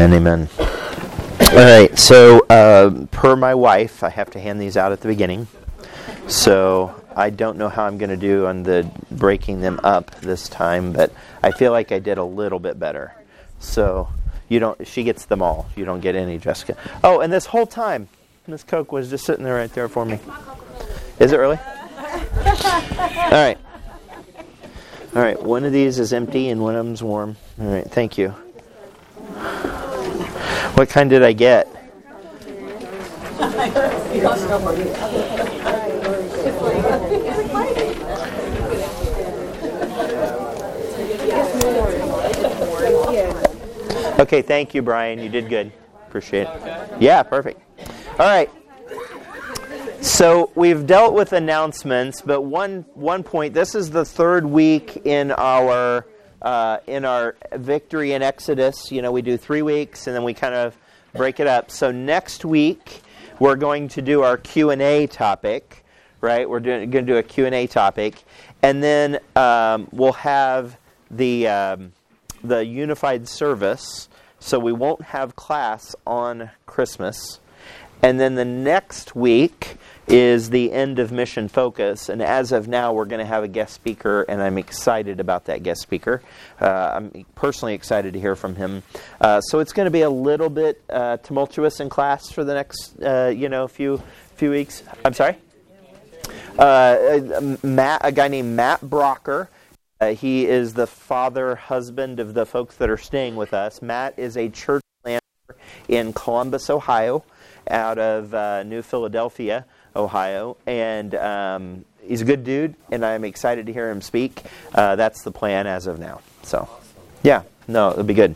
Amen, amen. All right, so uh, per my wife, I have to hand these out at the beginning. So I don't know how I'm going to do on the breaking them up this time, but I feel like I did a little bit better. So you don't. She gets them all. You don't get any, Jessica. Oh, and this whole time, Miss Coke was just sitting there right there for me. Is it really? All right. All right. One of these is empty and one of them's warm. All right. Thank you. What kind did I get? Okay, thank you, Brian. You did good. Appreciate it. Yeah, perfect. All right. So we've dealt with announcements, but one one point. This is the third week in our uh, in our victory in Exodus. You know, we do three weeks and then we kind of break it up. So next week we're going to do our Q and A topic. Right, we're doing, going to do a Q and A topic, and then um, we'll have the um, the unified service. So we won't have class on Christmas. And then the next week is the end of Mission Focus. And as of now, we're going to have a guest speaker, and I'm excited about that guest speaker. Uh, I'm personally excited to hear from him. Uh, so it's going to be a little bit uh, tumultuous in class for the next, uh, you know, few few weeks. I'm sorry. Uh, Matt, a guy named Matt Brocker. Uh, he is the father, husband of the folks that are staying with us. Matt is a church planter in Columbus, Ohio, out of uh, New Philadelphia, Ohio, and um, he's a good dude, and I'm excited to hear him speak. Uh, that's the plan as of now. So, yeah, no, it'll be good.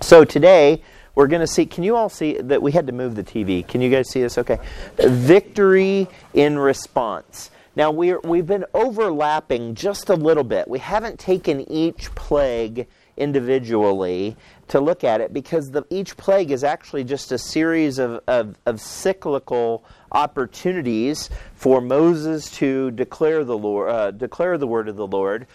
So today we're going to see. Can you all see that we had to move the TV? Can you guys see this? Okay, victory in response. Now, we we've been overlapping just a little bit. We haven't taken each plague individually to look at it because the, each plague is actually just a series of, of, of, cyclical opportunities for Moses to declare the Lord, uh, declare the word of the Lord,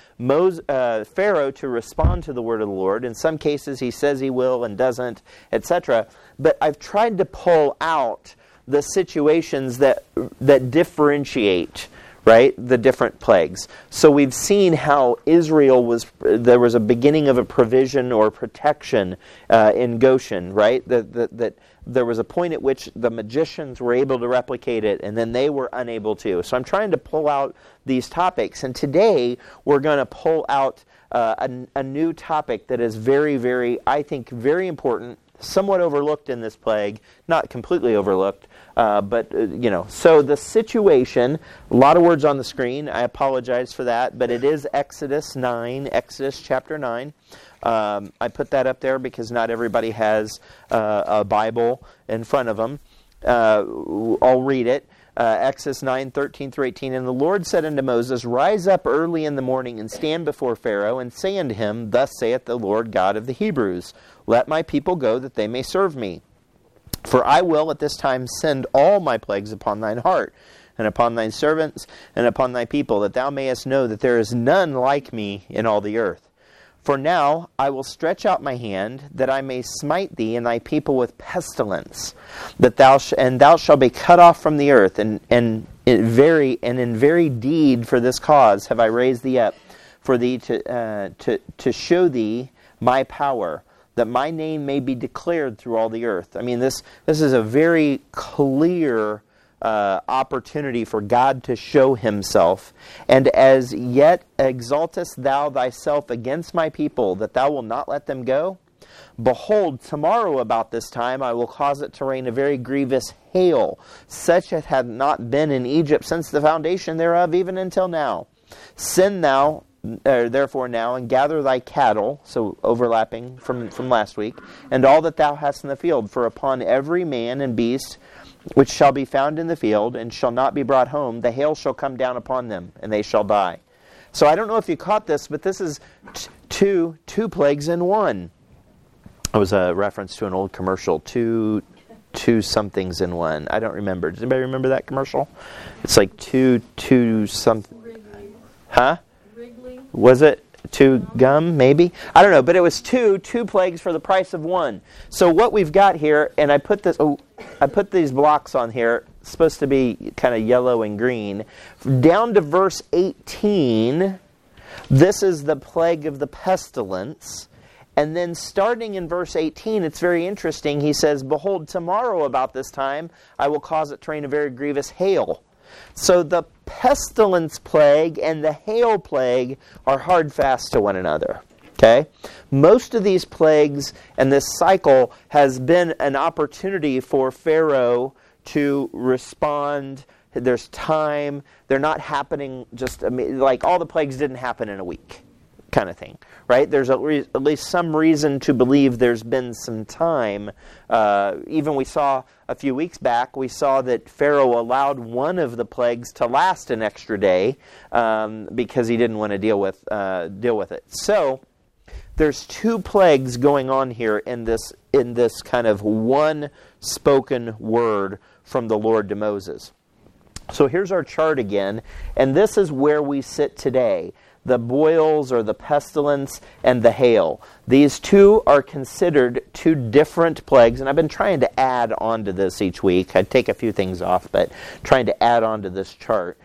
uh, Pharaoh to respond to the word of the Lord. In some cases, he says he will and doesn't, etc. But I've tried to pull out the situations that that differentiate right? The different plagues. So we've seen how Israel was, there was a beginning of a provision or protection uh, in Goshen, right? That, that, that there was a point at which the magicians were able to replicate it and then they were unable to. So I'm trying to pull out these topics. And today we're going to pull out uh, a, a new topic that is very, very, I think, very important somewhat overlooked in this plague, not completely overlooked, uh, but uh, you know. So the situation, a lot of words on the screen. I apologize for that, but it is Exodus nine, Exodus chapter nine. Um, I put that up there because not everybody has uh, a Bible in front of them. Uh, I'll read it. Uh, Exodus 9, 13 through 18. And the Lord said unto Moses, Rise up early in the morning and stand before Pharaoh, and say unto him, Thus saith the Lord God of the Hebrews, Let my people go, that they may serve me. For I will at this time send all my plagues upon thine heart, and upon thine servants, and upon thy people, that thou mayest know that there is none like me in all the earth. For now I will stretch out my hand, that I may smite thee and thy people with pestilence, that thou sh- and thou shalt be cut off from the earth, and and in very and in very deed for this cause have I raised thee up, for thee to uh, to to show thee my power, that my name may be declared through all the earth. I mean this this is a very clear uh, opportunity for God to show himself. And as yet exaltest thou thyself against my people, that thou wilt not let them go? Behold, tomorrow about this time I will cause it to rain a very grievous hail, such as had not been in Egypt since the foundation thereof, even until now. Send thou uh, therefore now and gather thy cattle so overlapping from, from last week and all that thou hast in the field for upon every man and beast which shall be found in the field and shall not be brought home, the hail shall come down upon them, and they shall die. So I don't know if you caught this, but this is t- two two plagues in one. It was a reference to an old commercial, two two somethings in one. I don't remember. Does anybody remember that commercial? It's like two two something. Huh? Wrigley. Was it? Two gum, maybe. I don't know, but it was two, two plagues for the price of one. So what we've got here, and I put this, oh, I put these blocks on here. Supposed to be kind of yellow and green. Down to verse 18, this is the plague of the pestilence. And then starting in verse 18, it's very interesting. He says, Behold, tomorrow about this time I will cause it to rain a very grievous hail. So the pestilence plague and the hail plague are hard fast to one another. Okay? Most of these plagues and this cycle has been an opportunity for Pharaoh to respond. There's time. They're not happening just like all the plagues didn't happen in a week kind of thing, right? There's at, re- at least some reason to believe there's been some time. Uh, even we saw a few weeks back, we saw that Pharaoh allowed one of the plagues to last an extra day um, because he didn't want to deal with uh, deal with it. So there's two plagues going on here in this in this kind of one spoken word from the Lord to Moses. So here's our chart again, and this is where we sit today the boils or the pestilence and the hail. These two are considered two different plagues, and I've been trying to add on to this each week. I'd take a few things off, but trying to add on to this chart.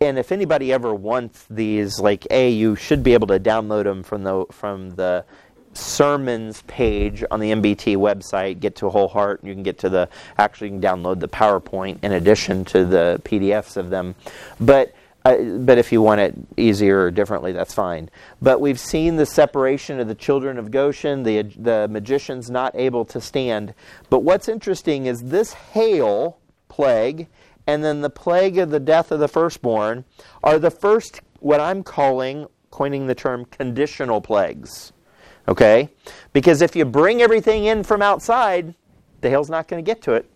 And if anybody ever wants these, like A, you should be able to download them from the from the sermons page on the MBT website. Get to whole heart. and You can get to the actually you can download the PowerPoint in addition to the PDFs of them. But but if you want it easier or differently, that's fine. But we've seen the separation of the children of Goshen, the, the magicians not able to stand. But what's interesting is this hail plague and then the plague of the death of the firstborn are the first, what I'm calling, coining the term, conditional plagues. Okay? Because if you bring everything in from outside, the hail's not going to get to it.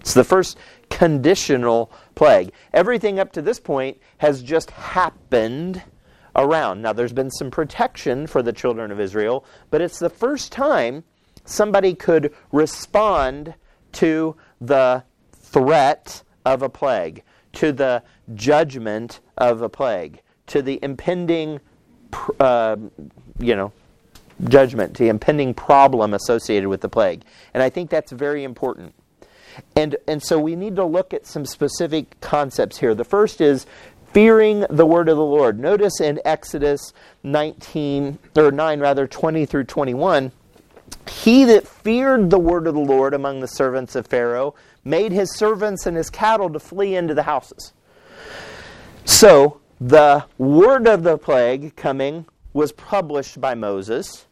It's the first conditional plague. Everything up to this point has just happened around. Now, there's been some protection for the children of Israel, but it's the first time somebody could respond to the threat of a plague, to the judgment of a plague, to the impending, uh, you know, judgment, the impending problem associated with the plague. And I think that's very important. And, and so we need to look at some specific concepts here. The first is fearing the word of the Lord. Notice in Exodus 19, or 9 rather, 20 through 21, he that feared the word of the Lord among the servants of Pharaoh made his servants and his cattle to flee into the houses. So the word of the plague coming was published by Moses.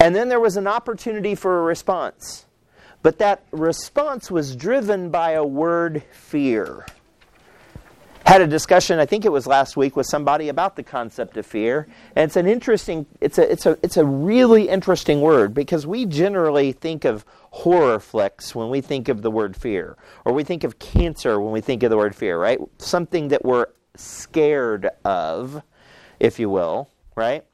And then there was an opportunity for a response. But that response was driven by a word fear. Had a discussion, I think it was last week, with somebody about the concept of fear. And it's an interesting, it's a, it's a, it's a really interesting word because we generally think of horror flicks when we think of the word fear, or we think of cancer when we think of the word fear, right? Something that we're scared of, if you will, right?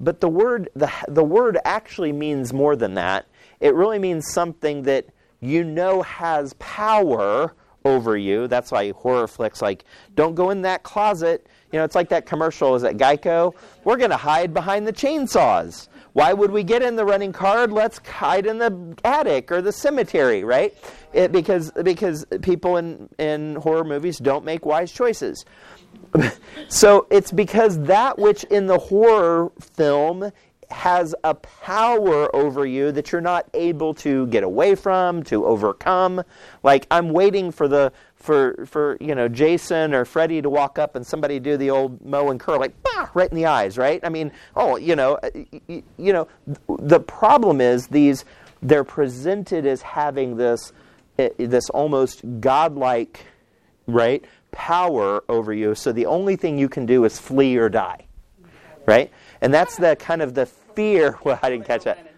But the word, the, the word actually means more than that it really means something that you know has power over you. That's why horror flicks like, don't go in that closet. You know, it's like that commercial, is at Geico? We're going to hide behind the chainsaws. Why would we get in the running car? Let's hide in the attic or the cemetery, right? It, because, because people in, in horror movies don't make wise choices. so it's because that which in the horror film has a power over you that you're not able to get away from, to overcome. Like I'm waiting for the for for you know Jason or Freddy to walk up and somebody do the old Moe and curl like bah, right in the eyes, right? I mean, oh, you know, you, you know, the problem is these they're presented as having this eh, this almost godlike, right, power over you. So the only thing you can do is flee or die. Right? And that's the kind of the fear. Well, I didn't catch that.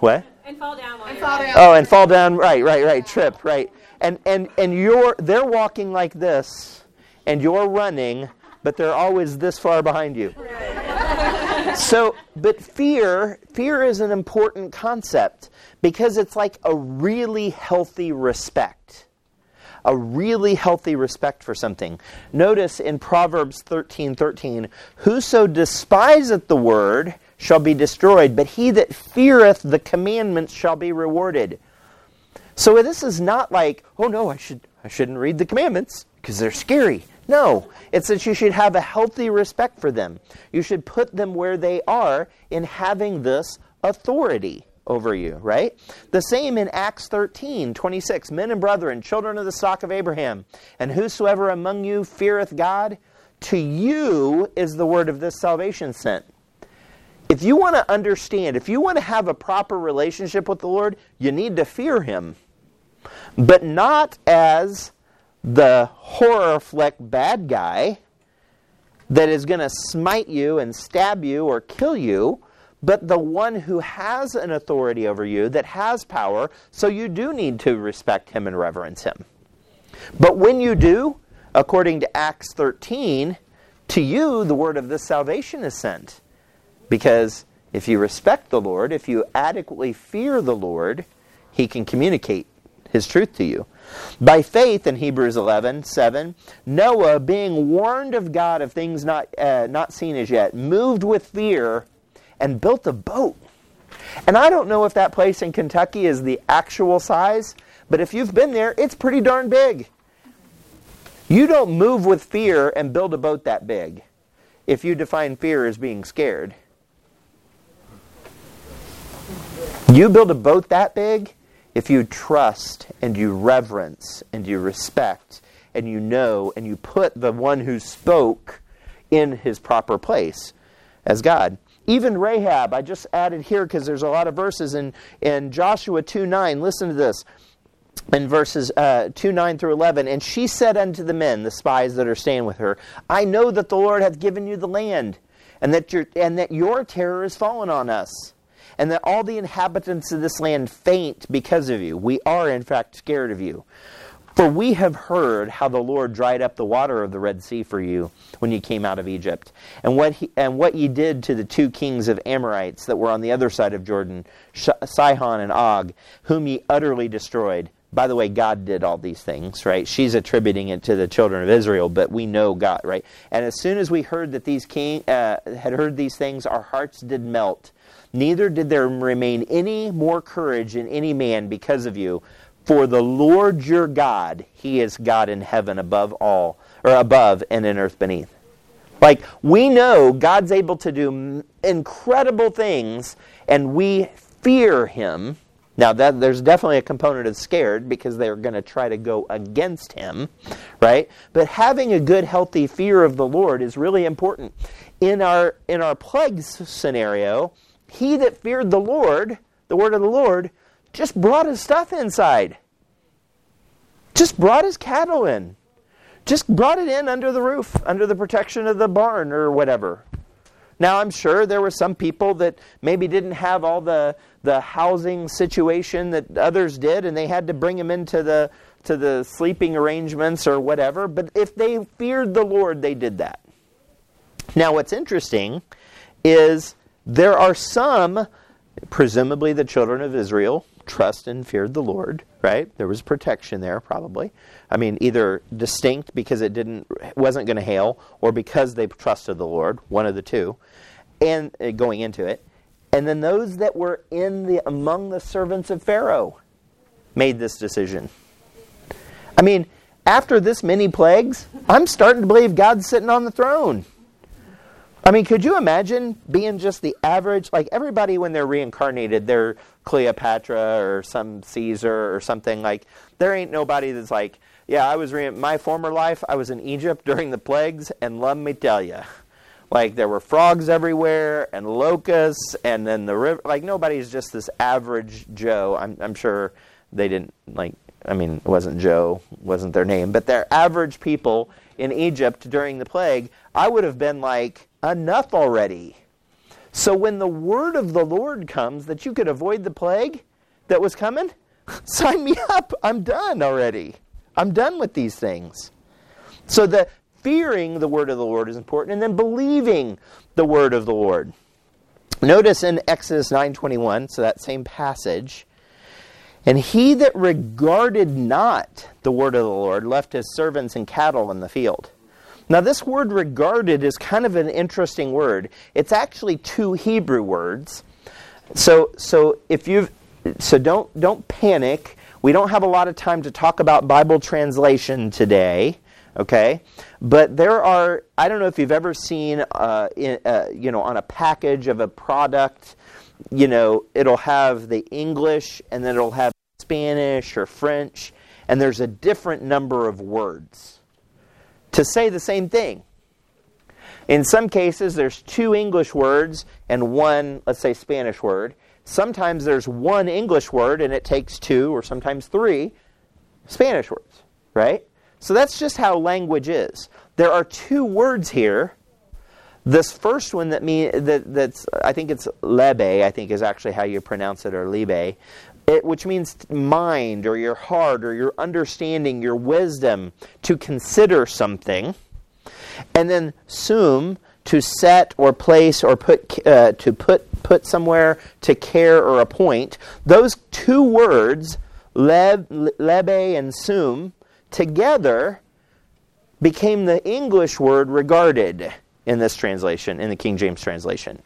What? And fall down. And fall down. Oh, and fall down. Right, right, right. Trip. Right. And and and you're they're walking like this, and you're running, but they're always this far behind you. so, but fear, fear is an important concept because it's like a really healthy respect. A really healthy respect for something. Notice in Proverbs 13 13, Whoso despiseth the word shall be destroyed, but he that feareth the commandments shall be rewarded. So this is not like, oh no, I should I shouldn't read the commandments because they're scary. No, it's that you should have a healthy respect for them. You should put them where they are in having this authority over you, right? The same in Acts 13, 26. Men and brethren, children of the stock of Abraham, and whosoever among you feareth God, to you is the word of this salvation sent. If you want to understand, if you want to have a proper relationship with the Lord, you need to fear Him. But not as the horror flick bad guy that is going to smite you and stab you or kill you, but the one who has an authority over you that has power, so you do need to respect him and reverence him. But when you do, according to Acts 13, to you the word of this salvation is sent. Because if you respect the Lord, if you adequately fear the Lord, he can communicate his truth to you. By faith, in Hebrews 11, 7, Noah, being warned of God of things not, uh, not seen as yet, moved with fear and built a boat. And I don't know if that place in Kentucky is the actual size, but if you've been there, it's pretty darn big. You don't move with fear and build a boat that big if you define fear as being scared. You build a boat that big if you trust and you reverence and you respect and you know and you put the one who spoke in his proper place as God. Even Rahab, I just added here because there's a lot of verses in, in Joshua 2 9. Listen to this in verses uh, 2 9 through 11 and she said unto the men the spies that are staying with her i know that the lord hath given you the land and that your and that your terror is fallen on us and that all the inhabitants of this land faint because of you. We are, in fact, scared of you. For we have heard how the Lord dried up the water of the Red Sea for you when you came out of Egypt, and what he, and what ye did to the two kings of Amorites that were on the other side of Jordan, Sihon and Og, whom ye utterly destroyed. By the way, God did all these things, right? She's attributing it to the children of Israel, but we know God, right? And as soon as we heard that these king uh, had heard these things, our hearts did melt Neither did there remain any more courage in any man because of you. For the Lord your God, He is God in heaven above all, or above and in earth beneath. Like, we know God's able to do incredible things, and we fear Him. Now, that, there's definitely a component of scared because they're going to try to go against Him, right? But having a good, healthy fear of the Lord is really important. In our, in our plagues scenario, he that feared the Lord, the word of the Lord, just brought his stuff inside. Just brought his cattle in. Just brought it in under the roof, under the protection of the barn or whatever. Now, I'm sure there were some people that maybe didn't have all the, the housing situation that others did, and they had to bring them into the, to the sleeping arrangements or whatever. But if they feared the Lord, they did that. Now, what's interesting is there are some, presumably the children of Israel, trust and feared the Lord, right? There was protection there, probably. I mean, either distinct because it didn't wasn't going to hail, or because they trusted the Lord, one of the two, and uh, going into it. And then those that were in the among the servants of Pharaoh made this decision. I mean, after this many plagues, I'm starting to believe God's sitting on the throne. I mean, could you imagine being just the average, like everybody when they're reincarnated, they're Cleopatra or some Caesar or something like. There ain't nobody that's like, yeah, I was re- my former life. I was in Egypt during the plagues, and let me tell you, like there were frogs everywhere and locusts, and then the river. Like nobody's just this average Joe. I'm, I'm sure they didn't like. I mean, it wasn't Joe, wasn't their name, but they're average people in Egypt during the plague. I would have been like enough already. So when the word of the Lord comes that you could avoid the plague that was coming, sign me up. I'm done already. I'm done with these things. So the fearing the word of the Lord is important and then believing the word of the Lord. Notice in Exodus 9:21, so that same passage, And he that regarded not the word of the Lord left his servants and cattle in the field. Now, this word regarded is kind of an interesting word. It's actually two Hebrew words. So, so if you've, so don't don't panic. We don't have a lot of time to talk about Bible translation today, okay? But there are. I don't know if you've ever seen, uh, in, uh, you know, on a package of a product, you know, it'll have the English and then it'll have Spanish or French, and there's a different number of words to say the same thing. In some cases, there's two English words and one, let's say, Spanish word. Sometimes there's one English word and it takes two or sometimes three Spanish words, right? So that's just how language is. There are two words here. This first one that mean that that's I think it's lebe, I think is actually how you pronounce it, or libe, it, which means mind or your heart or your understanding, your wisdom to consider something. And then sum, to set or place or put uh, to put put somewhere to care or appoint. Those two words, leb, lebe and sum, together became the English word regarded in this translation, in the King James translation.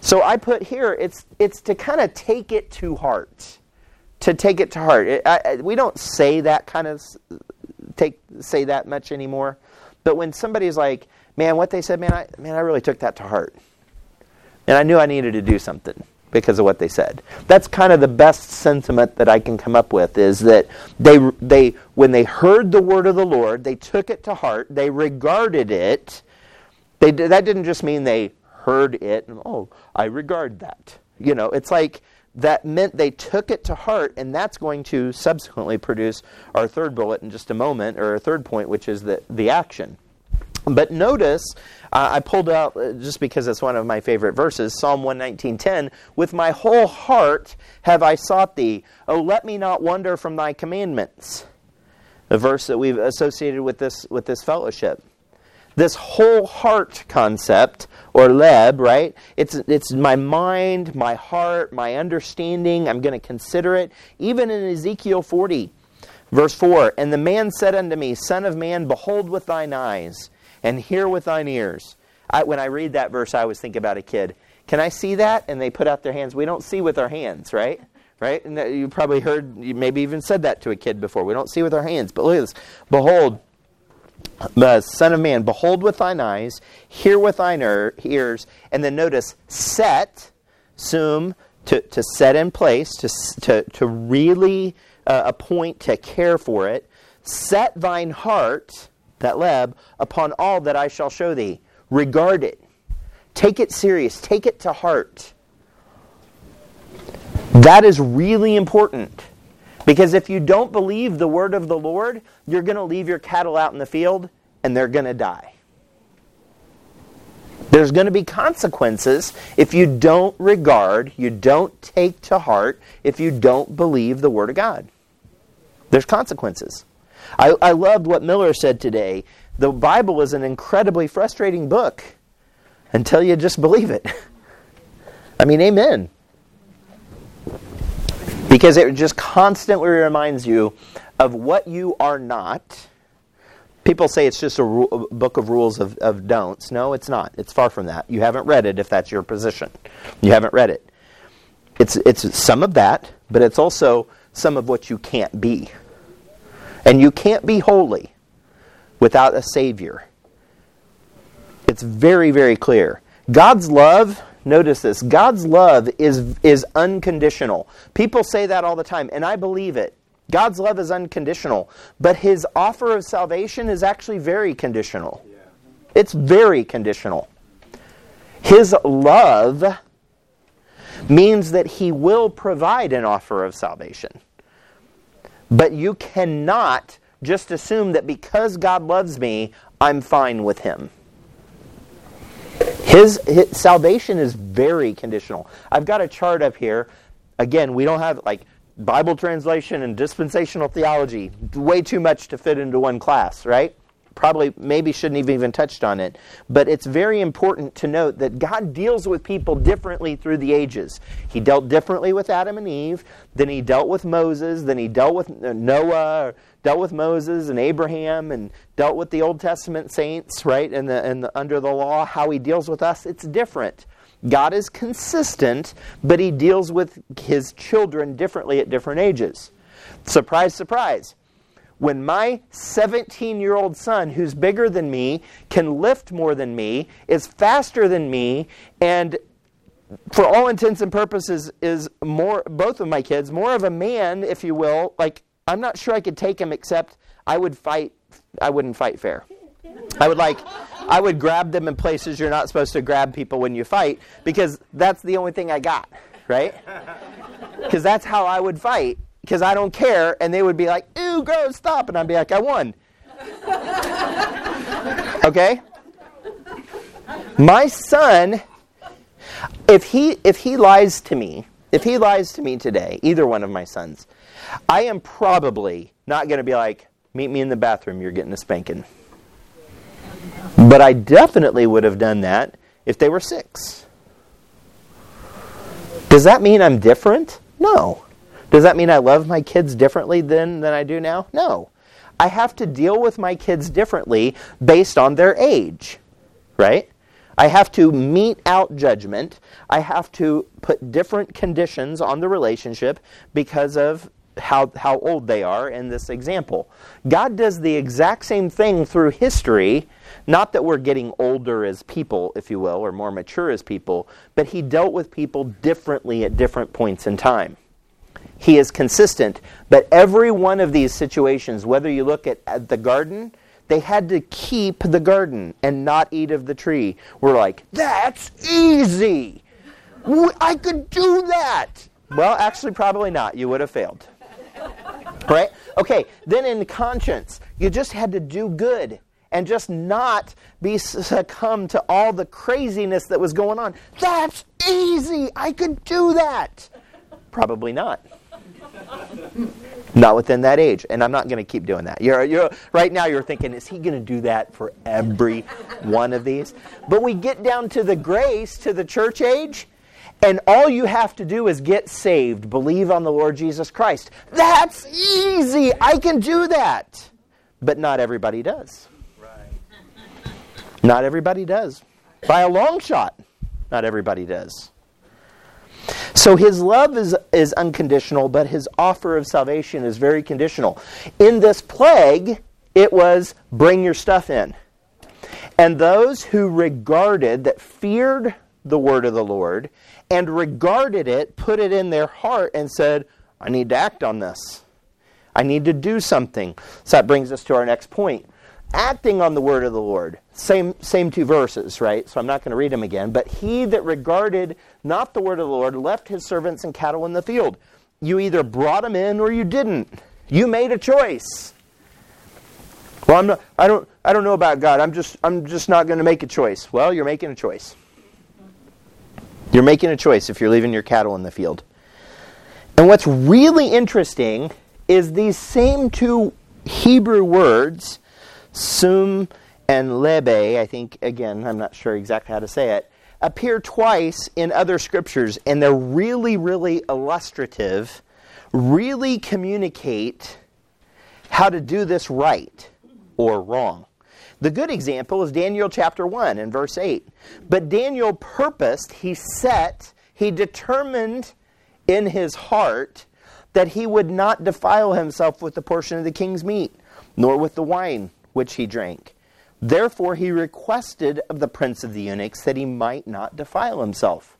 So I put here, it's, it's to kind of take it to heart to take it to heart. I, we don't say that kind of take say that much anymore. But when somebody's like, "Man, what they said, man, I man, I really took that to heart," and I knew I needed to do something because of what they said. That's kind of the best sentiment that I can come up with is that they they when they heard the word of the Lord, they took it to heart, they regarded it. They that didn't just mean they heard it and oh, I regard that. You know, it's like that meant they took it to heart, and that's going to subsequently produce our third bullet in just a moment, or our third point, which is the, the action. But notice, uh, I pulled out uh, just because it's one of my favorite verses, Psalm 119:10. With my whole heart have I sought thee. Oh, let me not wander from thy commandments. The verse that we've associated with this with this fellowship. This whole heart concept or leb, right? It's, it's my mind, my heart, my understanding. I'm going to consider it. Even in Ezekiel 40, verse 4 And the man said unto me, Son of man, behold with thine eyes, and hear with thine ears. I, when I read that verse, I always think about a kid. Can I see that? And they put out their hands. We don't see with our hands, right? Right? And you probably heard, you maybe even said that to a kid before. We don't see with our hands. But look at this. Behold, the Son of Man, behold with thine eyes, hear with thine ears, and then notice set, sum, to, to set in place, to, to, to really uh, appoint, to care for it. Set thine heart, that leb, upon all that I shall show thee. Regard it. Take it serious. Take it to heart. That is really important. Because if you don't believe the word of the Lord, you're going to leave your cattle out in the field and they're going to die. There's going to be consequences if you don't regard, you don't take to heart, if you don't believe the Word of God. There's consequences. I, I loved what Miller said today. The Bible is an incredibly frustrating book until you just believe it. I mean, amen because it just constantly reminds you of what you are not. People say it's just a, ru- a book of rules of, of don'ts. No, it's not. It's far from that. You haven't read it if that's your position. You haven't read it. It's, it's some of that, but it's also some of what you can't be. And you can't be holy without a Savior. It's very, very clear. God's love Notice this God's love is, is unconditional. People say that all the time, and I believe it. God's love is unconditional, but his offer of salvation is actually very conditional. It's very conditional. His love means that he will provide an offer of salvation. But you cannot just assume that because God loves me, I'm fine with him. His, his, salvation is very conditional. I've got a chart up here. Again, we don't have like Bible translation and dispensational theology. Way too much to fit into one class, right? probably maybe shouldn't have even touched on it. But it's very important to note that God deals with people differently through the ages. He dealt differently with Adam and Eve, then he dealt with Moses, then he dealt with Noah, dealt with Moses and Abraham, and dealt with the Old Testament saints, right? And, the, and the, under the law, how he deals with us, it's different. God is consistent, but he deals with his children differently at different ages. Surprise, surprise. When my 17 year old son, who's bigger than me, can lift more than me, is faster than me, and for all intents and purposes is more both of my kids more of a man if you will like i'm not sure i could take him except i would fight i wouldn't fight fair i would like i would grab them in places you're not supposed to grab people when you fight because that's the only thing i got right because that's how i would fight because I don't care, and they would be like, "Ew, gross, stop," and I'd be like, "I won." okay. My son, if he if he lies to me, if he lies to me today, either one of my sons, I am probably not going to be like, "Meet me in the bathroom. You're getting a spanking." But I definitely would have done that if they were six. Does that mean I'm different? No. Does that mean I love my kids differently then than I do now? No. I have to deal with my kids differently based on their age, right? I have to mete out judgment. I have to put different conditions on the relationship because of how, how old they are in this example. God does the exact same thing through history, not that we're getting older as people, if you will, or more mature as people, but He dealt with people differently at different points in time. He is consistent. But every one of these situations, whether you look at, at the garden, they had to keep the garden and not eat of the tree. We're like, that's easy. I could do that. Well, actually, probably not. You would have failed. Right? Okay, then in conscience, you just had to do good and just not be succumb to all the craziness that was going on. That's easy. I could do that. Probably not. Not within that age. And I'm not going to keep doing that. You're, you're, right now, you're thinking, is he going to do that for every one of these? But we get down to the grace, to the church age, and all you have to do is get saved, believe on the Lord Jesus Christ. That's easy. I can do that. But not everybody does. Right. Not everybody does. By a long shot, not everybody does. So his love is, is unconditional, but his offer of salvation is very conditional. In this plague, it was bring your stuff in. And those who regarded, that feared the word of the Lord, and regarded it, put it in their heart, and said, I need to act on this. I need to do something. So that brings us to our next point acting on the word of the Lord. Same, same two verses, right? So I'm not going to read them again. But he that regarded not the word of the Lord left his servants and cattle in the field. You either brought them in or you didn't. You made a choice. Well, I'm not, I don't, I don't know about God. I'm just, I'm just not going to make a choice. Well, you're making a choice. You're making a choice if you're leaving your cattle in the field. And what's really interesting is these same two Hebrew words Sum and Lebe, I think, again, I'm not sure exactly how to say it, appear twice in other scriptures, and they're really, really illustrative, really communicate how to do this right or wrong. The good example is Daniel chapter 1 and verse 8. But Daniel purposed, he set, he determined in his heart that he would not defile himself with the portion of the king's meat, nor with the wine which he drank. Therefore, he requested of the prince of the eunuchs that he might not defile himself.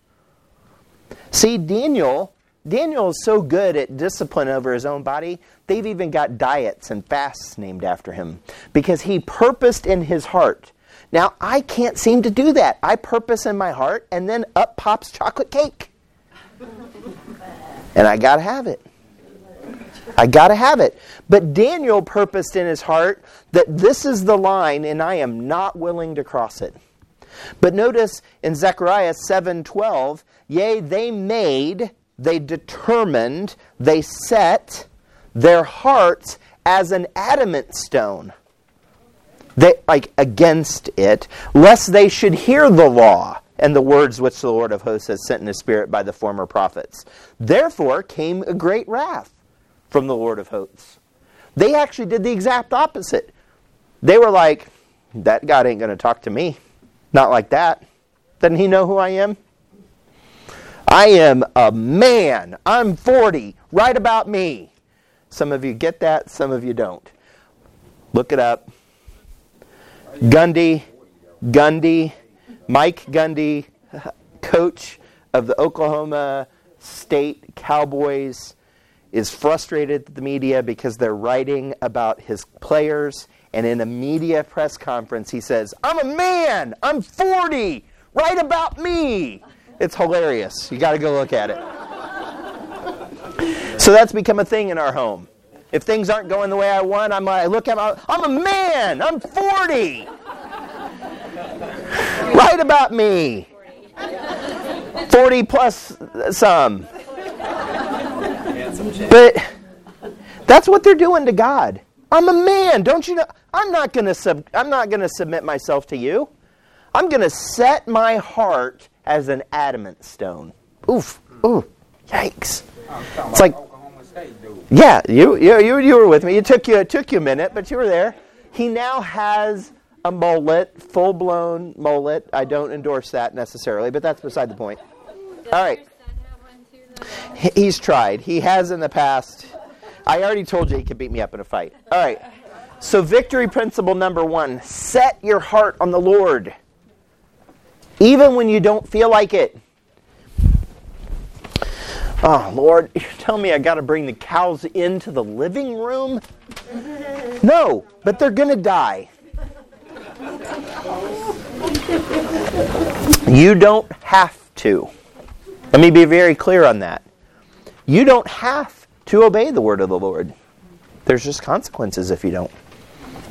See, Daniel, Daniel is so good at discipline over his own body, they've even got diets and fasts named after him because he purposed in his heart. Now, I can't seem to do that. I purpose in my heart, and then up pops chocolate cake. And I got to have it. I got to have it. But Daniel purposed in his heart that this is the line and I am not willing to cross it. But notice in Zechariah 7:12, yea, they made, they determined, they set their hearts as an adamant stone. they like against it, lest they should hear the law and the words which the Lord of hosts has sent in his spirit by the former prophets. Therefore came a great wrath from the Lord of hosts. They actually did the exact opposite. They were like, that God ain't going to talk to me. Not like that. Doesn't he know who I am? I am a man. I'm 40. Write about me. Some of you get that, some of you don't. Look it up. Gundy, Gundy, Mike Gundy, coach of the Oklahoma State Cowboys, is frustrated at the media because they're writing about his players. And in a media press conference, he says, I'm a man. I'm 40. Write about me. It's hilarious. You got to go look at it. So that's become a thing in our home. If things aren't going the way I want, I'm like, I look at my, I'm a man. I'm 40. Write about me. 40 plus some. But that's what they're doing to God. I'm a man. Don't you know? I'm not going to sub, I'm not going to submit myself to you. I'm going to set my heart as an adamant stone. Oof. Ooh. Yikes. It's like yeah, you, you, you, you were with me. It took you it took you a minute, but you were there. He now has a mullet, full blown mullet. I don't endorse that necessarily, but that's beside the point. All right. He's tried. He has in the past. I already told you he could beat me up in a fight. All right. So, victory principle number one set your heart on the Lord, even when you don't feel like it. Oh, Lord, you're telling me I got to bring the cows into the living room? No, but they're going to die. You don't have to. Let me be very clear on that. You don't have to obey the word of the Lord. There's just consequences if you don't.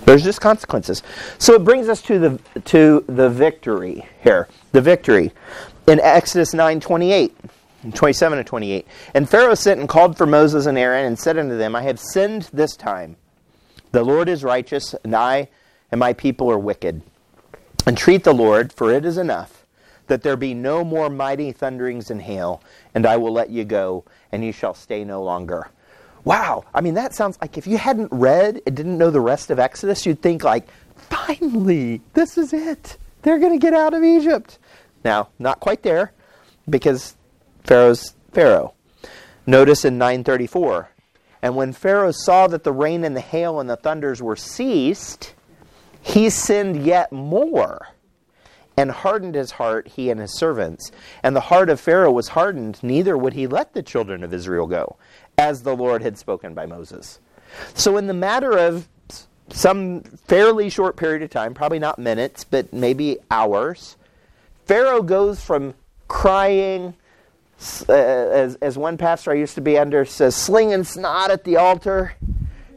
There's just consequences. So it brings us to the to the victory here. The victory in Exodus 9:28. 27 and 28. And Pharaoh sent and called for Moses and Aaron and said unto them, I have sinned this time. The Lord is righteous, and I and my people are wicked. Entreat the Lord, for it is enough, that there be no more mighty thunderings and hail, and I will let you go, and you shall stay no longer. Wow. I mean, that sounds like if you hadn't read and didn't know the rest of Exodus, you'd think, like, finally, this is it. They're going to get out of Egypt. Now, not quite there, because Pharaoh's Pharaoh. Notice in 934, and when Pharaoh saw that the rain and the hail and the thunders were ceased, he sinned yet more and hardened his heart, he and his servants. And the heart of Pharaoh was hardened, neither would he let the children of Israel go, as the Lord had spoken by Moses. So, in the matter of some fairly short period of time, probably not minutes, but maybe hours, Pharaoh goes from crying, uh, as, as one pastor I used to be under says, slinging snot at the altar,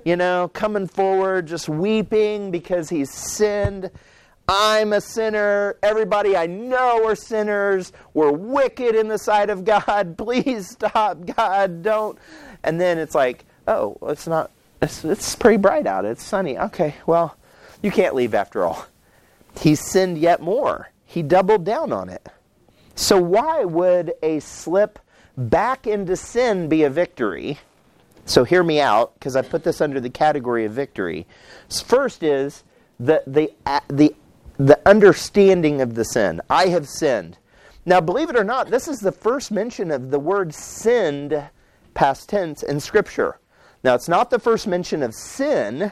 you know, coming forward, just weeping because he's sinned. I'm a sinner. Everybody I know are sinners. We're wicked in the sight of God. Please stop, God. Don't. And then it's like, oh, it's not, it's, it's pretty bright out. It's sunny. Okay, well, you can't leave after all. He sinned yet more. He doubled down on it. So, why would a slip back into sin be a victory? So, hear me out, because I put this under the category of victory. First is the, the, the, the understanding of the sin. I have sinned. Now, believe it or not, this is the first mention of the word sinned, past tense, in Scripture. Now, it's not the first mention of sin.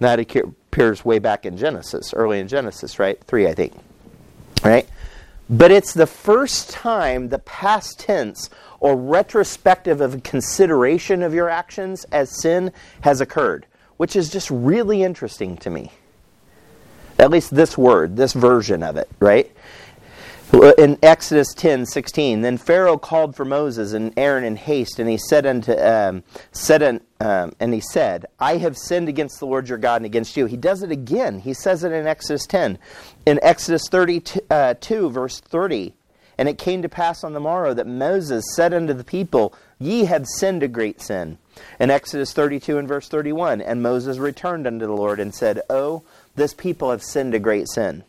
That appears way back in Genesis, early in Genesis, right? Three, I think. Right? But it's the first time the past tense or retrospective of consideration of your actions as sin has occurred, which is just really interesting to me. At least this word, this version of it, right? in Exodus 10, 16, then Pharaoh called for Moses and Aaron in haste, and he said unto um, said un, um, and he said, I have sinned against the Lord your God and against you. He does it again. He says it in Exodus 10. In Exodus 32, uh, verse 30, and it came to pass on the morrow that Moses said unto the people, Ye have sinned a great sin. In Exodus 32 and verse 31, and Moses returned unto the Lord and said, Oh, this people have sinned a great sin.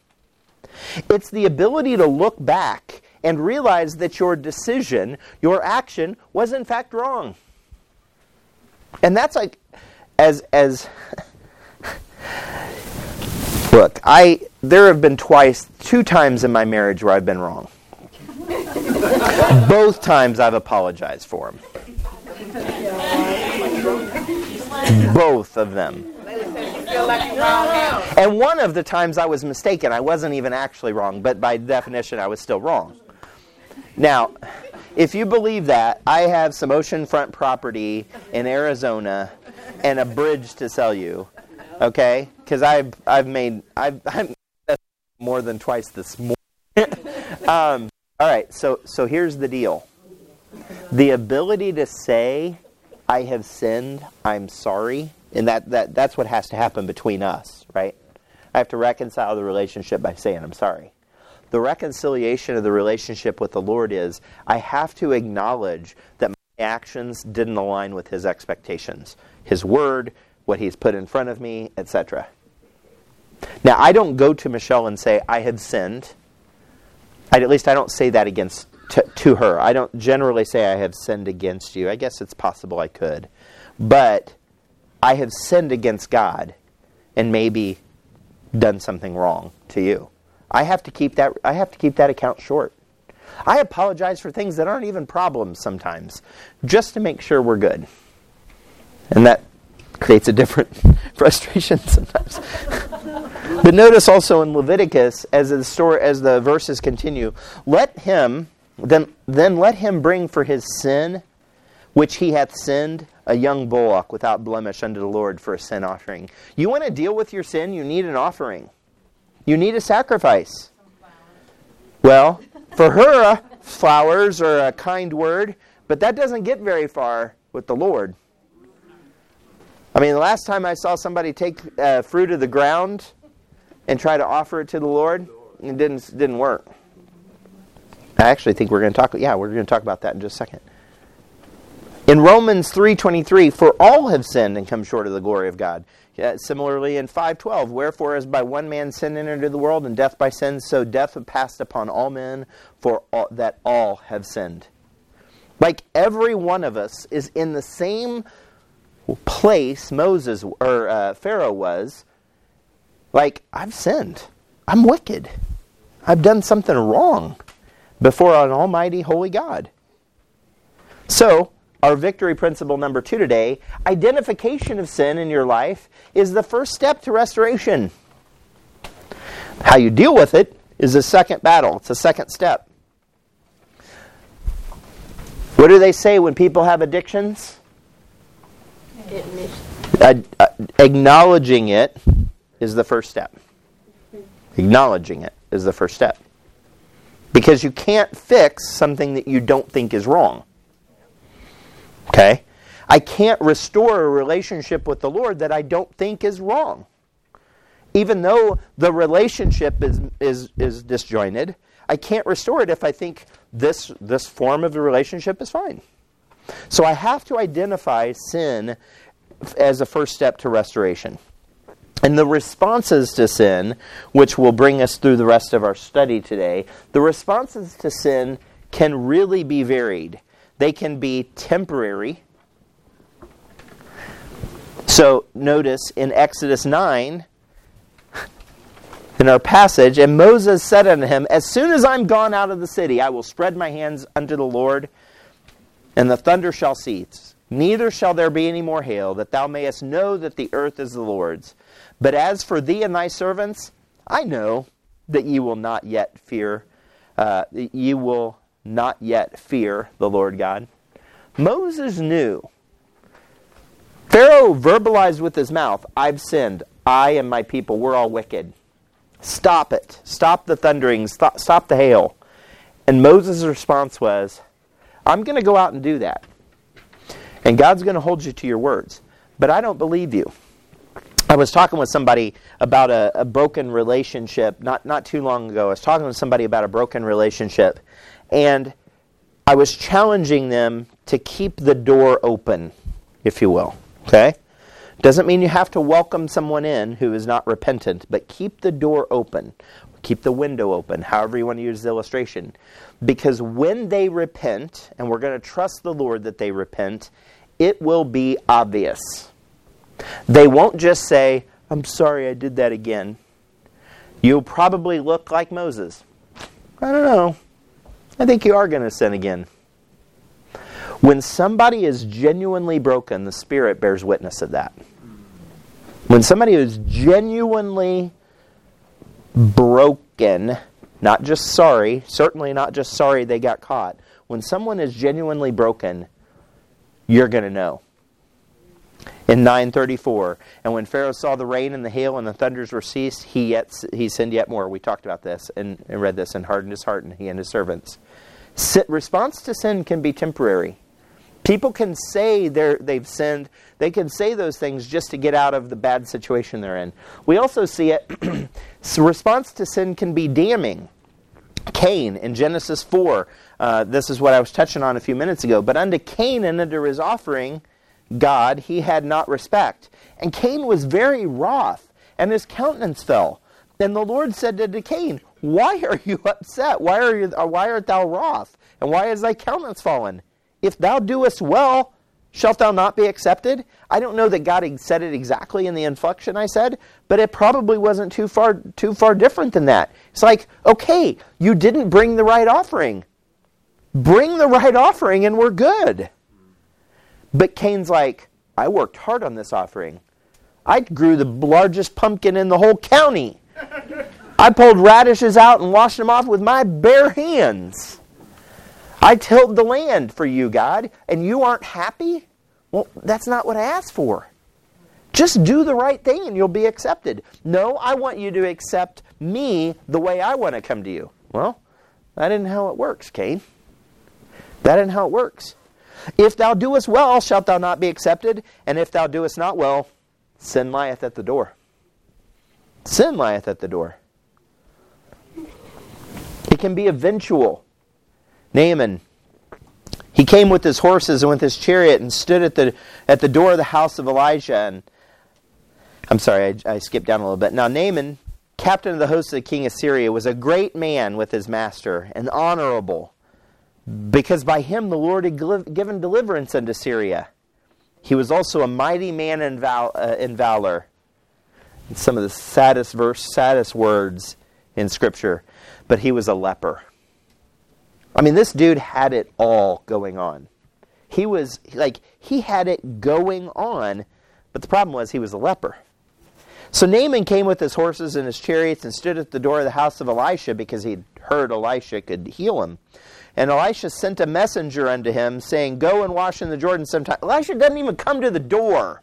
It's the ability to look back and realize that your decision, your action, was in fact wrong. And that's like, as, as, look, I, there have been twice, two times in my marriage where I've been wrong. Both times I've apologized for them. Both of them. And one of the times I was mistaken, I wasn't even actually wrong, but by definition, I was still wrong. Now, if you believe that, I have some oceanfront property in Arizona and a bridge to sell you. Okay? Because I've, I've made, I've, I'm more than twice this morning. um, all right, so, so here's the deal the ability to say, I have sinned, I'm sorry, and that, that, that's what has to happen between us, right? I have to reconcile the relationship by saying, I'm sorry. The reconciliation of the relationship with the Lord is I have to acknowledge that my actions didn't align with His expectations, His word, what He's put in front of me, etc. Now, I don't go to Michelle and say, I have sinned. I, at least I don't say that against to, to her. I don't generally say I have sinned against you. I guess it's possible I could. But I have sinned against God and maybe done something wrong to you. I have to keep that I have to keep that account short. I apologize for things that aren't even problems sometimes, just to make sure we're good. And that creates a different frustration sometimes. but notice also in Leviticus, as the story, as the verses continue, let him then then let him bring for his sin which he hath sinned, a young bullock without blemish unto the Lord for a sin offering. You want to deal with your sin, you need an offering. You need a sacrifice. Well, for her, flowers are a kind word, but that doesn't get very far with the Lord. I mean, the last time I saw somebody take uh, fruit of the ground and try to offer it to the Lord, it didn't didn't work. I actually think we're going to talk. Yeah, we're going to talk about that in just a second. In Romans 3:23, for all have sinned and come short of the glory of God. Yeah, similarly in 5:12, wherefore as by one man sin entered into the world and death by sin, so death passed upon all men for all, that all have sinned. Like every one of us is in the same place Moses or uh, Pharaoh was. Like I've sinned. I'm wicked. I've done something wrong before an almighty holy God. So, our victory principle number two today identification of sin in your life is the first step to restoration. How you deal with it is the second battle, it's the second step. What do they say when people have addictions? Uh, uh, acknowledging it is the first step. Acknowledging it is the first step. Because you can't fix something that you don't think is wrong. Okay? I can't restore a relationship with the Lord that I don't think is wrong. Even though the relationship is, is, is disjointed, I can't restore it if I think this, this form of the relationship is fine. So I have to identify sin as a first step to restoration. And the responses to sin, which will bring us through the rest of our study today, the responses to sin can really be varied. They can be temporary. So notice in Exodus 9, in our passage, and Moses said unto him, As soon as I'm gone out of the city, I will spread my hands unto the Lord, and the thunder shall cease. Neither shall there be any more hail, that thou mayest know that the earth is the Lord's. But as for thee and thy servants, I know that ye will not yet fear, uh, ye will not yet fear the Lord God. Moses knew. Pharaoh verbalized with his mouth, I've sinned. I and my people, we're all wicked. Stop it. Stop the thunderings. Stop, the hail. And Moses' response was, I'm going to go out and do that. And God's going to hold you to your words. But I don't believe you. I was talking with somebody about a, a, broken relationship not, not too long ago. I was talking with somebody about a broken relationship. And I was challenging them to keep the door open if you will. Okay? Doesn't mean you have to welcome someone in who is not repentant, but keep the door open. Keep the window open, however you want to use the illustration. Because when they repent, and we're going to trust the Lord that they repent, it will be obvious. They won't just say, I'm sorry I did that again. You'll probably look like Moses. I don't know. I think you are going to sin again. When somebody is genuinely broken, the Spirit bears witness of that. When somebody is genuinely broken, not just sorry, certainly not just sorry they got caught, when someone is genuinely broken, you're going to know. In 934, and when Pharaoh saw the rain and the hail and the thunders were ceased, he yet he sinned yet more. We talked about this and, and read this and hardened his heart, and he and his servants. response to sin can be temporary. People can say they they've sinned. They can say those things just to get out of the bad situation they're in. We also see it. response to sin can be damning. Cain in Genesis 4, uh, this is what I was touching on a few minutes ago. But unto Cain and unto his offering, God, he had not respect. And Cain was very wroth, and his countenance fell. And the Lord said to Cain, Why are you upset? Why, are you, uh, why art thou wroth? And why is thy countenance fallen? If thou doest well, shalt thou not be accepted? I don't know that God said it exactly in the inflection I said, but it probably wasn't too far too far different than that. It's like, okay, you didn't bring the right offering. Bring the right offering and we're good. But Cain's like, I worked hard on this offering. I grew the largest pumpkin in the whole county. I pulled radishes out and washed them off with my bare hands. I tilled the land for you, God, and you aren't happy? Well, that's not what I asked for. Just do the right thing and you'll be accepted. No, I want you to accept me the way I want to come to you. Well, that isn't how it works, Cain. That isn't how it works. If thou doest well, shalt thou not be accepted, and if thou doest not well, sin lieth at the door. Sin lieth at the door. It can be eventual. Naaman. He came with his horses and with his chariot and stood at the at the door of the house of Elijah. And I'm sorry, I, I skipped down a little bit. Now Naaman, captain of the host of the king of Syria, was a great man with his master and honorable, because by him the Lord had given deliverance unto Syria. He was also a mighty man in, val, uh, in valor. Some of the saddest verse, saddest words in Scripture. But he was a leper. I mean, this dude had it all going on. He was like, he had it going on, but the problem was he was a leper. So Naaman came with his horses and his chariots and stood at the door of the house of Elisha because he'd heard Elisha could heal him. And Elisha sent a messenger unto him, saying, Go and wash in the Jordan sometime. Elisha doesn't even come to the door.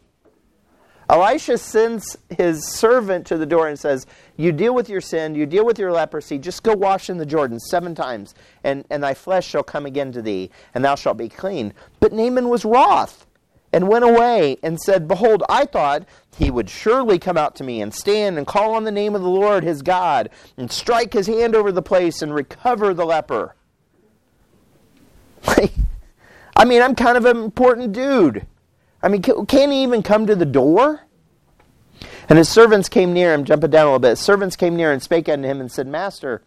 Elisha sends his servant to the door and says, You deal with your sin, you deal with your leprosy, just go wash in the Jordan seven times, and, and thy flesh shall come again to thee, and thou shalt be clean. But Naaman was wroth and went away and said, Behold, I thought he would surely come out to me and stand and call on the name of the Lord his God, and strike his hand over the place and recover the leper. I mean, I'm kind of an important dude. I mean, can he even come to the door? And his servants came near him, jumping down a little bit. His servants came near and spake unto him and said, Master,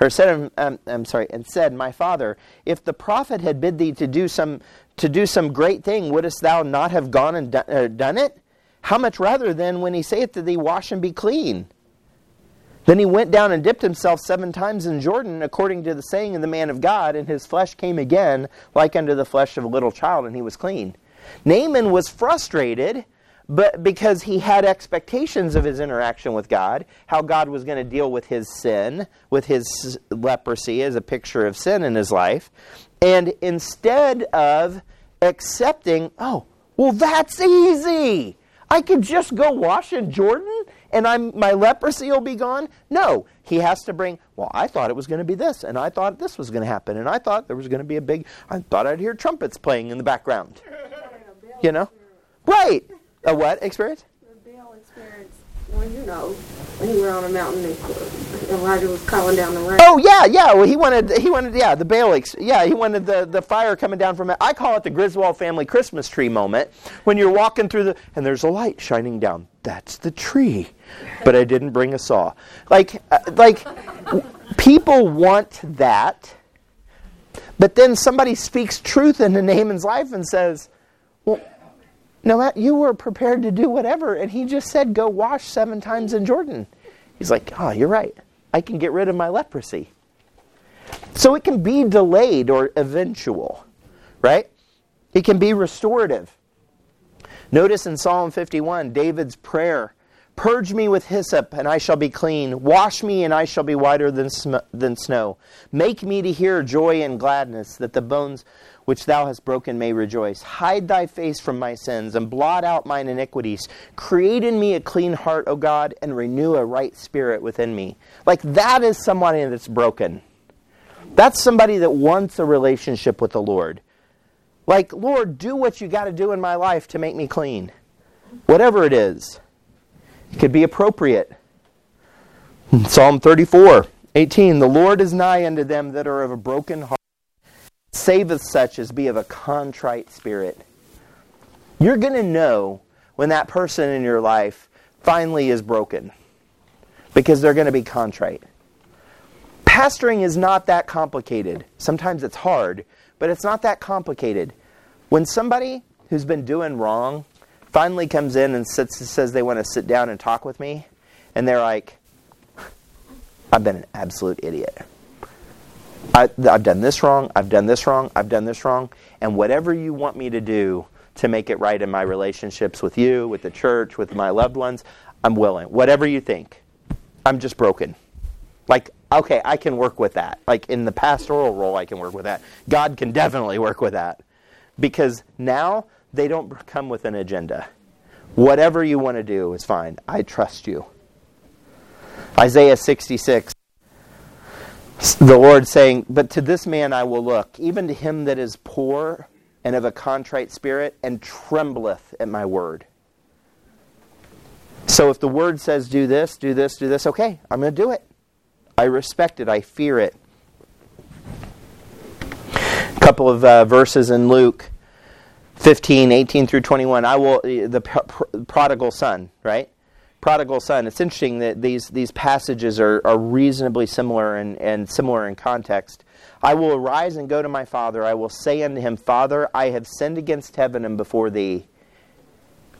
or said, um, I'm sorry, and said, My father, if the prophet had bid thee to do some to do some great thing, wouldst thou not have gone and uh, done it? How much rather then when he saith to thee, Wash and be clean? Then he went down and dipped himself seven times in Jordan, according to the saying of the man of God, and his flesh came again like unto the flesh of a little child, and he was clean. Naaman was frustrated but because he had expectations of his interaction with God, how God was going to deal with his sin, with his leprosy as a picture of sin in his life. And instead of accepting, oh, well, that's easy. I could just go wash in Jordan and I'm, my leprosy will be gone. No, he has to bring, well, I thought it was going to be this, and I thought this was going to happen, and I thought there was going to be a big, I thought I'd hear trumpets playing in the background. You know? Right. A what experience? The Baal experience. Well, you know, when you were on a mountain and Elijah was calling down the rain. Oh yeah, yeah. Well, he wanted he wanted yeah the Baal. Yeah, he wanted the the fire coming down from it. I call it the Griswold family Christmas tree moment when you're walking through the and there's a light shining down. That's the tree, but I didn't bring a saw. Like uh, like people want that, but then somebody speaks truth into Naaman's life and says, well. No, you were prepared to do whatever, and he just said, "Go wash seven times in Jordan." He's like, "Oh, you're right. I can get rid of my leprosy." So it can be delayed or eventual, right? It can be restorative. Notice in Psalm 51, David's prayer Purge me with hyssop, and I shall be clean. Wash me, and I shall be whiter than, sm- than snow. Make me to hear joy and gladness, that the bones which thou hast broken may rejoice. Hide thy face from my sins and blot out mine iniquities. Create in me a clean heart, O God, and renew a right spirit within me. Like that is somebody that's broken. That's somebody that wants a relationship with the Lord. Like, Lord, do what you got to do in my life to make me clean. Whatever it is, it could be appropriate. Psalm 34, 18 The Lord is nigh unto them that are of a broken heart saveth such as be of a contrite spirit. You're going to know when that person in your life finally is broken because they're going to be contrite. Pastoring is not that complicated. Sometimes it's hard, but it's not that complicated. When somebody who's been doing wrong finally comes in and sits, says they want to sit down and talk with me, and they're like, I've been an absolute idiot. I, have done this wrong, I've done this wrong, I've done this wrong, and whatever you want me to do to make it right in my relationships with you, with the church, with my loved ones, I'm willing. Whatever you think. I'm just broken. Like, okay, I can work with that. Like in the pastoral role, I can work with that. God can definitely work with that. Because now they don't come with an agenda. Whatever you want to do is fine. I trust you. Isaiah 66 the Lord saying, But to this man I will look, even to him that is poor and of a contrite spirit, and trembleth at my word. So if the word says, Do this, do this, do this, okay, I'm going to do it. I respect it, I fear it. Couple of uh, verses in Luke 15, 18 through 21. I will, the prodigal son, right? prodigal son. It's interesting that these, these passages are, are reasonably similar and, and similar in context. I will arise and go to my father. I will say unto him, Father, I have sinned against heaven and before thee.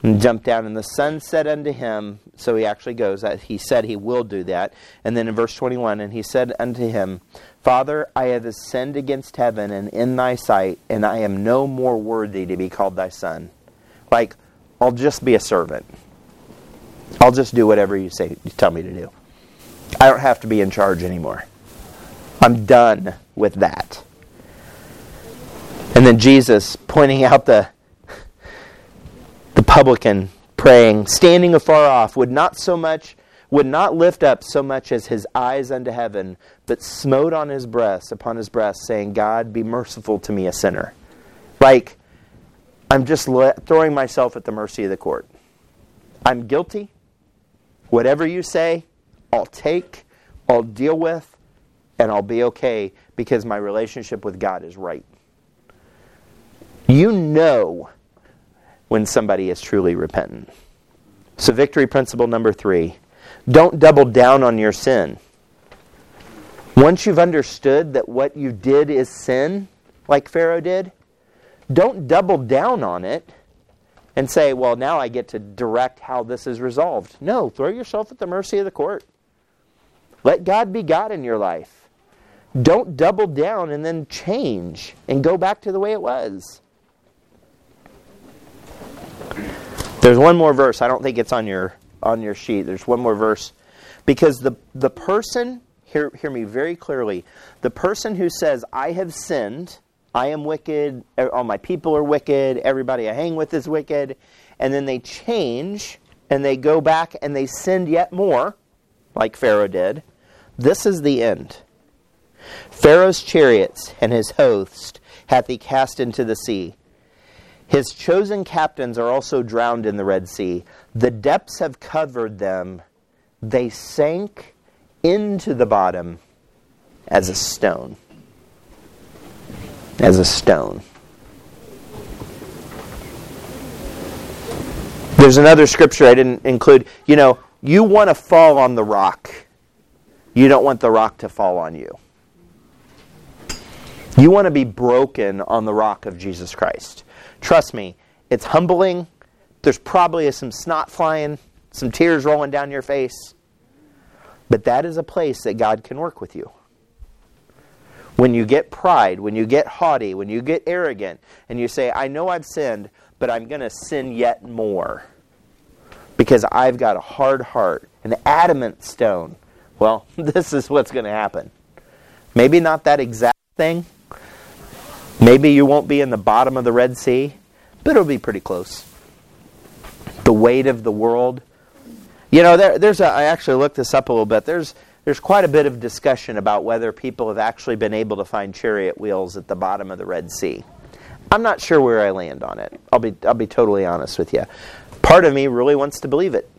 And jump down, and the son said unto him, so he actually goes, he said he will do that. And then in verse 21, and he said unto him, Father, I have sinned against heaven and in thy sight, and I am no more worthy to be called thy son. Like, I'll just be a servant. I'll just do whatever you say you tell me to do. I don't have to be in charge anymore. I'm done with that. And then Jesus pointing out the the publican praying, standing afar off, would not so much would not lift up so much as his eyes unto heaven, but smote on his breast, upon his breast, saying, God, be merciful to me, a sinner. Like, I'm just throwing myself at the mercy of the court. I'm guilty. Whatever you say, I'll take, I'll deal with, and I'll be okay because my relationship with God is right. You know when somebody is truly repentant. So, victory principle number three don't double down on your sin. Once you've understood that what you did is sin, like Pharaoh did, don't double down on it and say, well, now I get to direct how this is resolved. No, throw yourself at the mercy of the court. Let God be God in your life. Don't double down and then change and go back to the way it was. There's one more verse. I don't think it's on your on your sheet. There's one more verse because the the person hear hear me very clearly. The person who says I have sinned I am wicked, all my people are wicked, everybody I hang with is wicked. And then they change and they go back and they sin yet more, like Pharaoh did. This is the end. Pharaoh's chariots and his host hath he cast into the sea. His chosen captains are also drowned in the Red Sea. The depths have covered them. They sank into the bottom as a stone. As a stone. There's another scripture I didn't include. You know, you want to fall on the rock. You don't want the rock to fall on you. You want to be broken on the rock of Jesus Christ. Trust me, it's humbling. There's probably some snot flying, some tears rolling down your face. But that is a place that God can work with you. When you get pride, when you get haughty, when you get arrogant, and you say, I know I've sinned, but I'm going to sin yet more because I've got a hard heart, an adamant stone. Well, this is what's going to happen. Maybe not that exact thing. Maybe you won't be in the bottom of the Red Sea, but it'll be pretty close. Weight of the world. You know, there, there's a, I actually looked this up a little bit. There's there's quite a bit of discussion about whether people have actually been able to find chariot wheels at the bottom of the Red Sea. I'm not sure where I land on it. I'll be I'll be totally honest with you. Part of me really wants to believe it.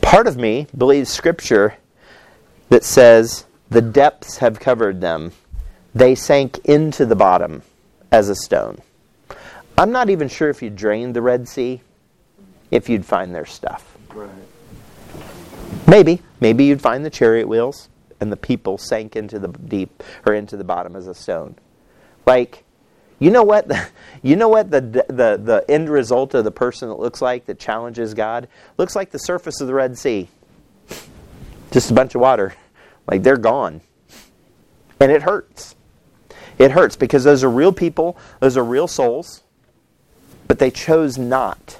Part of me believes scripture that says the depths have covered them. They sank into the bottom as a stone. I'm not even sure if you drained the Red Sea, if you'd find their stuff. Right. Maybe. Maybe you'd find the chariot wheels and the people sank into the deep or into the bottom as a stone. Like, you know what? You know what the, the, the end result of the person that looks like that challenges God? Looks like the surface of the Red Sea. Just a bunch of water. Like they're gone. And it hurts. It hurts because those are real people, those are real souls, but they chose not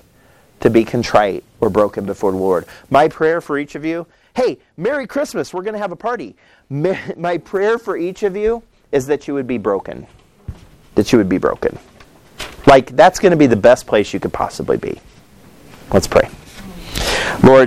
to be contrite or broken before the Lord. My prayer for each of you hey, Merry Christmas, we're going to have a party. My prayer for each of you is that you would be broken that you would be broken. Like, that's going to be the best place you could possibly be. Let's pray. Lord,